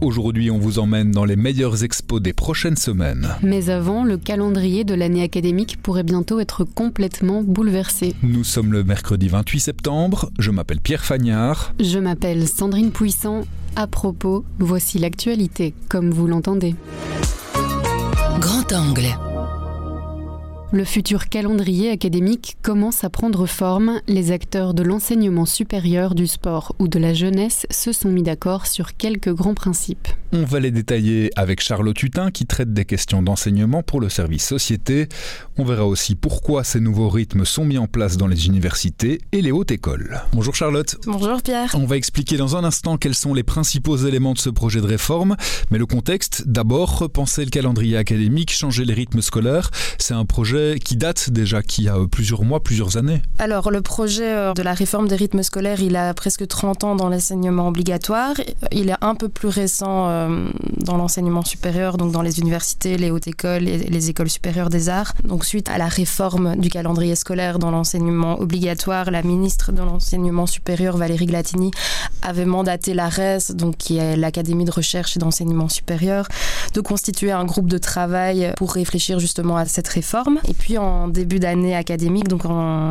Aujourd'hui, on vous emmène dans les meilleures expos des prochaines semaines. Mais avant, le calendrier de l'année académique pourrait bientôt être complètement bouleversé. Nous sommes le mercredi 28 septembre. Je m'appelle Pierre Fagnard. Je m'appelle Sandrine Puissant. À propos, voici l'actualité, comme vous l'entendez. Grand angle. Le futur calendrier académique commence à prendre forme. Les acteurs de l'enseignement supérieur, du sport ou de la jeunesse se sont mis d'accord sur quelques grands principes. On va les détailler avec Charlotte Hutin qui traite des questions d'enseignement pour le service société. On verra aussi pourquoi ces nouveaux rythmes sont mis en place dans les universités et les hautes écoles. Bonjour Charlotte. Bonjour Pierre. On va expliquer dans un instant quels sont les principaux éléments de ce projet de réforme, mais le contexte, d'abord repenser le calendrier académique, changer les rythmes scolaires, c'est un projet qui date déjà, qui a plusieurs mois, plusieurs années. Alors le projet euh, de la réforme des rythmes scolaires, il a presque 30 ans dans l'enseignement obligatoire. Il est un peu plus récent euh, dans l'enseignement supérieur, donc dans les universités, les hautes écoles et les écoles supérieures des arts. Donc suite à la réforme du calendrier scolaire dans l'enseignement obligatoire, la ministre de l'enseignement supérieur, Valérie Glatini, avait mandaté l'ARES, donc qui est l'Académie de recherche et d'enseignement supérieur, de constituer un groupe de travail pour réfléchir justement à cette réforme. Et puis en début d'année académique, donc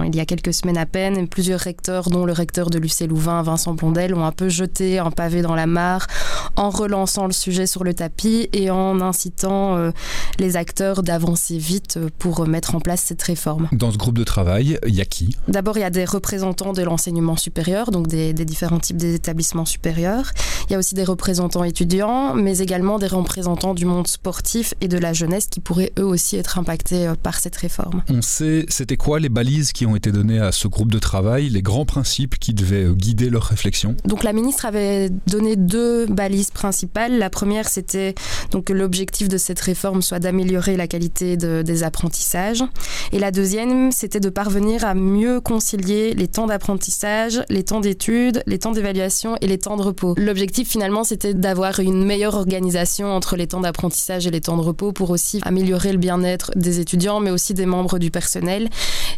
il y a quelques semaines à peine, plusieurs recteurs, dont le recteur de l'UC Louvain, Vincent Blondel, ont un peu jeté un pavé dans la mare en relançant le sujet sur le tapis et en incitant euh, les acteurs d'avancer vite pour mettre en place cette réforme. Dans ce groupe de travail, il y a qui? D'abord, il y a des représentants de l'enseignement supérieur, donc des, des différents types d'établissements supérieurs. Il y a aussi des représentants étudiants, mais également des représentants du monde sportif et de la jeunesse qui pourraient eux aussi être impactés euh, par cette réforme. On sait, c'était quoi les balises qui ont été données à ce groupe de travail, les grands principes qui devaient euh, guider leur réflexion? Donc la ministre avait donné deux balises principales. La première, c'était donc que l'objectif de cette réforme soit d'améliorer la qualité de, des apprentissages. Et la deuxième, c'était de parvenir à mieux concilier les temps d'apprentissage, les temps d'études, les temps d'évaluation et les temps de repos. L'objectif finalement, c'était d'avoir une meilleure organisation entre les temps d'apprentissage et les temps de repos pour aussi améliorer le bien-être des étudiants, mais aussi des membres du personnel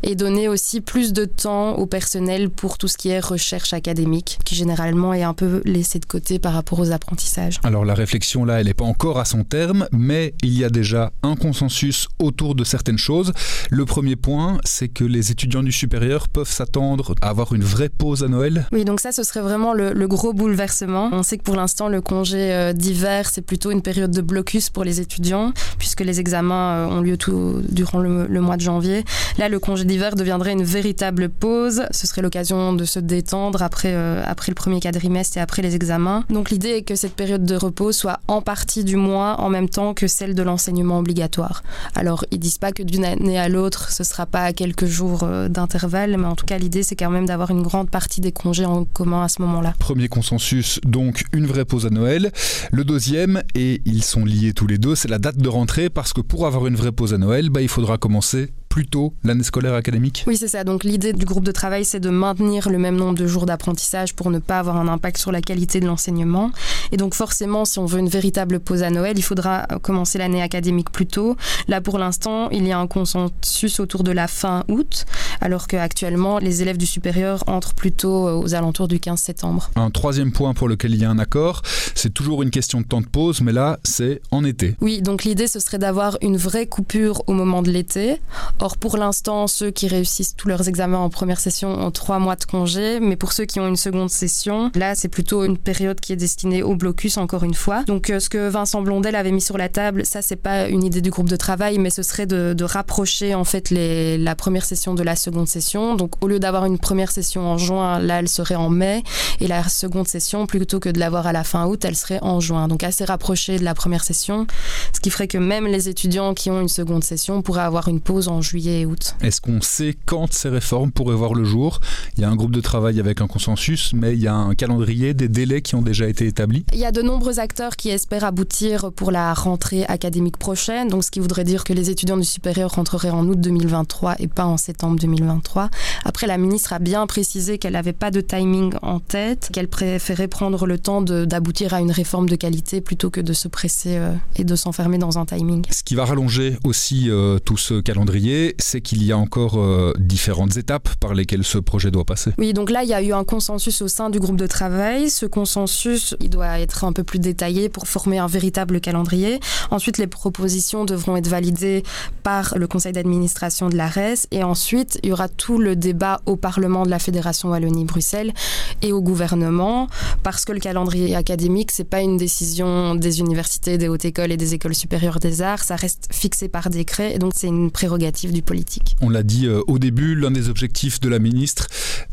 et donner aussi plus de temps au personnel pour tout ce qui est recherche académique, qui généralement est un peu laissé de côté par rapport aux apprentissages. Alors la réflexion là, elle n'est pas encore à son terme, mais il y a déjà un consensus autour de certaines choses. Le premier point, c'est que les étudiants du supérieur peuvent s'attendre à avoir une vraie pause à Noël. Oui, donc ça, ce serait vraiment le, le gros bouleversement. On sait que pour l'instant, le congé euh, d'hiver, c'est plutôt une période de blocus pour les étudiants, puisque les examens euh, ont lieu tout durant le mois de janvier. Là, le congé d'hiver deviendrait une véritable pause. Ce serait l'occasion de se détendre après, euh, après le premier quadrimestre et après les examens. Donc l'idée est que cette période de repos soit en partie du mois en même temps que celle de l'enseignement obligatoire. Alors ils disent pas que d'une année à l'autre, ce sera pas à quelques jours euh, d'intervalle, mais en tout cas l'idée c'est quand même d'avoir une grande partie des congés en commun à ce moment-là. Premier consensus, donc une vraie pause à Noël. Le deuxième, et ils sont liés tous les deux, c'est la date de rentrée parce que pour avoir une vraie pause à Noël, bah, il faudra commencer plus tôt l'année scolaire académique? Oui, c'est ça. Donc l'idée du groupe de travail, c'est de maintenir le même nombre de jours d'apprentissage pour ne pas avoir un impact sur la qualité de l'enseignement. Et donc forcément, si on veut une véritable pause à Noël, il faudra commencer l'année académique plus tôt. Là, pour l'instant, il y a un consensus autour de la fin août, alors qu'actuellement, les élèves du supérieur entrent plutôt aux alentours du 15 septembre. Un troisième point pour lequel il y a un accord, c'est toujours une question de temps de pause, mais là, c'est en été. Oui, donc l'idée, ce serait d'avoir une vraie coupure au moment de l'été. Or, pour l'instant, ceux qui réussissent tous leurs examens en première session ont trois mois de congé, mais pour ceux qui ont une seconde session, là, c'est plutôt une période qui est destinée au blocus, encore une fois. Donc, euh, ce que Vincent Blondel avait mis sur la table, ça, c'est pas une idée du groupe de travail, mais ce serait de, rapprocher, en fait, la première session de la seconde session. Donc, au lieu d'avoir une première session en juin, là, elle serait en mai, et la seconde session, plutôt que de l'avoir à la fin août, elle serait en juin. Donc, assez rapprochée de la première session, ce qui ferait que même les étudiants qui ont une seconde session pourraient avoir une pause en juin juillet et août. Est-ce qu'on sait quand ces réformes pourraient voir le jour? Il y a un groupe de travail avec un consensus, mais il y a un calendrier, des délais qui ont déjà été établis Il y a de nombreux acteurs qui espèrent aboutir pour la rentrée académique prochaine, donc ce qui voudrait dire que les étudiants du supérieur rentreraient en août 2023 et pas en septembre 2023. Après, la ministre a bien précisé qu'elle n'avait pas de timing en tête, qu'elle préférait prendre le temps d'aboutir à une réforme de qualité plutôt que de se presser euh, et de s'enfermer dans un timing. Ce qui va rallonger aussi euh, tout ce calendrier, c'est qu'il y a encore euh, différentes étapes par lesquelles ce projet doit passer. Oui, donc là, il y a eu un consensus au sein du groupe de travail. Ce consensus, il doit être un peu plus détaillé pour former un véritable calendrier. Ensuite, les propositions devront être validées par le conseil d'administration de l'ARES et ensuite, il y aura tout le débat au Parlement de la Fédération Wallonie-Bruxelles et au gouvernement parce que le calendrier académique, c'est pas une décision des universités, des hautes écoles et des écoles supérieures des arts, ça reste fixé par décret et donc c'est une prérogative du politique. On l'a dit euh, au début, l'un des objectifs de la ministre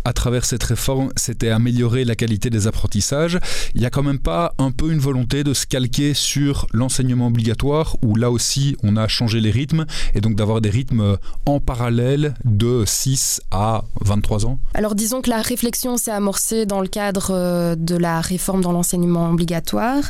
à travers cette réforme, c'était améliorer la qualité des apprentissages. Il n'y a quand même pas un peu une volonté de se calquer sur l'enseignement obligatoire où là aussi on a changé les rythmes et donc d'avoir des rythmes en parallèle de 6 à 23 ans Alors disons que la réflexion s'est amorcée dans le cadre euh, de la réforme dans l'enseignement obligatoire.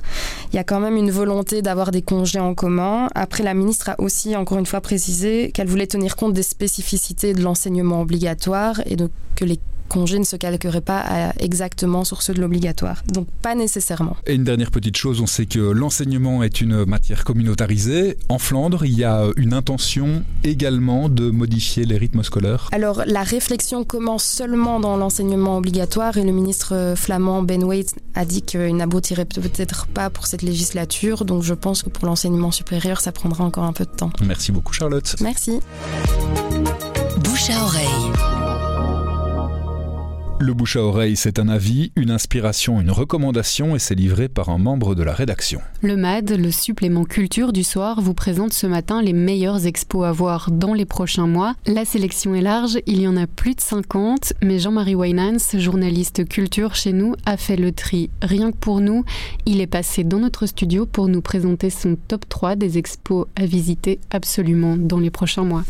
Il y a quand même une volonté d'avoir des congés en commun. Après, la ministre a aussi encore une fois précisé qu'elle voulait tenir compte des spécificités de l'enseignement obligatoire et donc que les congé ne se calquerait pas exactement sur ceux de l'obligatoire. Donc pas nécessairement. Et une dernière petite chose, on sait que l'enseignement est une matière communautarisée. En Flandre, il y a une intention également de modifier les rythmes scolaires. Alors la réflexion commence seulement dans l'enseignement obligatoire et le ministre flamand Ben Waite a dit qu'il n'aboutirait peut-être pas pour cette législature. Donc je pense que pour l'enseignement supérieur, ça prendra encore un peu de temps. Merci beaucoup Charlotte. Merci. Bouche à oreille. Le bouche à oreille, c'est un avis, une inspiration, une recommandation et c'est livré par un membre de la rédaction. Le MAD, le supplément culture du soir, vous présente ce matin les meilleures expos à voir dans les prochains mois. La sélection est large, il y en a plus de 50, mais Jean-Marie Winans, journaliste culture chez nous, a fait le tri rien que pour nous. Il est passé dans notre studio pour nous présenter son top 3 des expos à visiter absolument dans les prochains mois.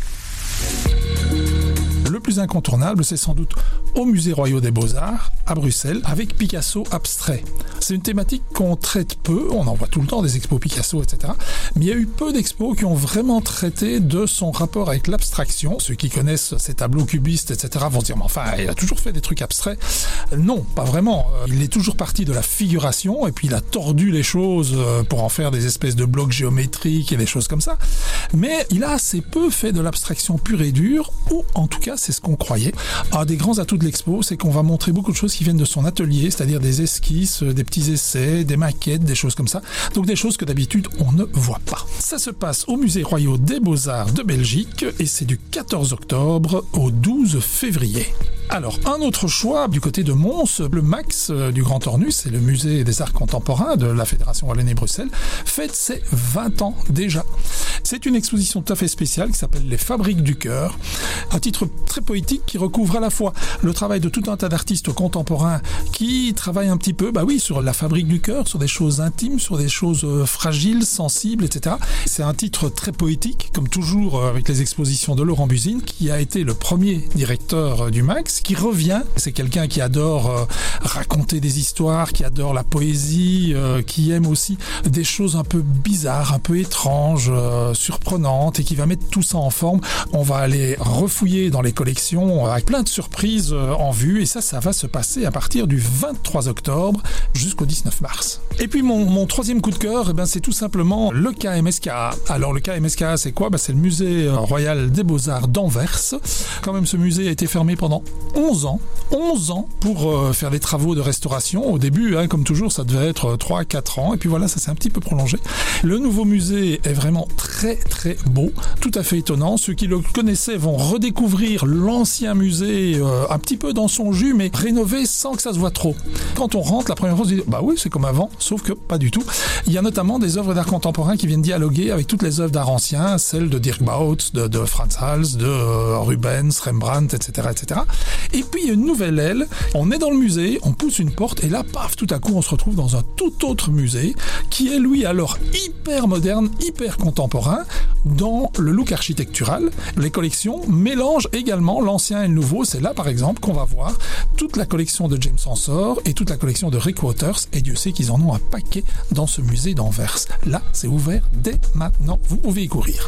Le plus incontournable, c'est sans doute au Musée Royal des Beaux-Arts, à Bruxelles, avec Picasso abstrait. C'est une thématique qu'on traite peu, on en voit tout le temps des expos Picasso, etc. Mais il y a eu peu d'expos qui ont vraiment traité de son rapport avec l'abstraction. Ceux qui connaissent ses tableaux cubistes, etc. vont dire, mais enfin, il a toujours fait des trucs abstraits. Non, pas vraiment. Il est toujours parti de la figuration, et puis il a tordu les choses euh, pour en faire des espèces de blocs géométriques et des choses comme ça. Mais il a assez peu fait de l'abstraction pure et dure, ou en tout cas, c'est ce qu'on croyait. Un des grands atouts de l'expo, c'est qu'on va montrer beaucoup de choses qui viennent de son atelier, c'est-à-dire des esquisses, des petits essais, des maquettes, des choses comme ça. Donc des choses que d'habitude on ne voit pas. Ça se passe au Musée Royal des Beaux-Arts de Belgique et c'est du 14 octobre au 12 février. Alors, un autre choix du côté de Mons, le MAX euh, du Grand Ornus, c'est le musée des arts contemporains de la Fédération Wallonie-Bruxelles, fête ses 20 ans déjà. C'est une exposition tout à fait spéciale qui s'appelle Les Fabriques du Cœur, un titre très poétique qui recouvre à la fois le travail de tout un tas d'artistes contemporains qui travaillent un petit peu, bah oui, sur la fabrique du cœur, sur des choses intimes, sur des choses euh, fragiles, sensibles, etc. C'est un titre très poétique, comme toujours euh, avec les expositions de Laurent Buzine, qui a été le premier directeur du Max, qui revient. C'est quelqu'un qui adore raconter des histoires, qui adore la poésie, qui aime aussi des choses un peu bizarres, un peu étranges, surprenantes, et qui va mettre tout ça en forme. On va aller refouiller dans les collections avec plein de surprises en vue, et ça, ça va se passer à partir du 23 octobre jusqu'au 19 mars. Et puis mon, troisième coup de cœur, eh ben, c'est tout simplement le KMSK. Alors le KMSK, c'est quoi? Ben, C'est le musée euh, royal des beaux-arts d'Anvers. Quand même, ce musée a été fermé pendant 11 ans. 11 ans pour euh, faire des travaux de restauration. Au début, hein, comme toujours, ça devait être 3-4 ans. Et puis voilà, ça s'est un petit peu prolongé. Le nouveau musée est vraiment très très beau, tout à fait étonnant. Ceux qui le connaissaient vont redécouvrir l'ancien musée euh, un petit peu dans son jus, mais rénové sans que ça se voit trop. Quand on rentre, la première fois, on se dit, bah oui, c'est comme avant, sauf que pas du tout. Il y a notamment des œuvres d'art contemporain qui viennent dialoguer avec toutes les œuvres d'art ancien, celles de Dirk Bautz, de, de Franz Hals, de euh, Rubens, Rembrandt, etc., etc. Et puis, une nouvelle aile. On est dans le musée, on pousse une porte, et là, paf, tout à coup, on se retrouve dans un tout autre musée, qui est, lui, alors hyper moderne, hyper contemporain, dans le look architectural. Les collections mélangent également l'ancien et le nouveau. C'est là, par exemple, qu'on va voir toute la collection de James Ensor et toute la collection de Rick Waters. Et Dieu sait qu'ils en ont un paquet dans ce musée d'Anvers. Là, c'est ouvert dès maintenant. Vous pouvez y courir.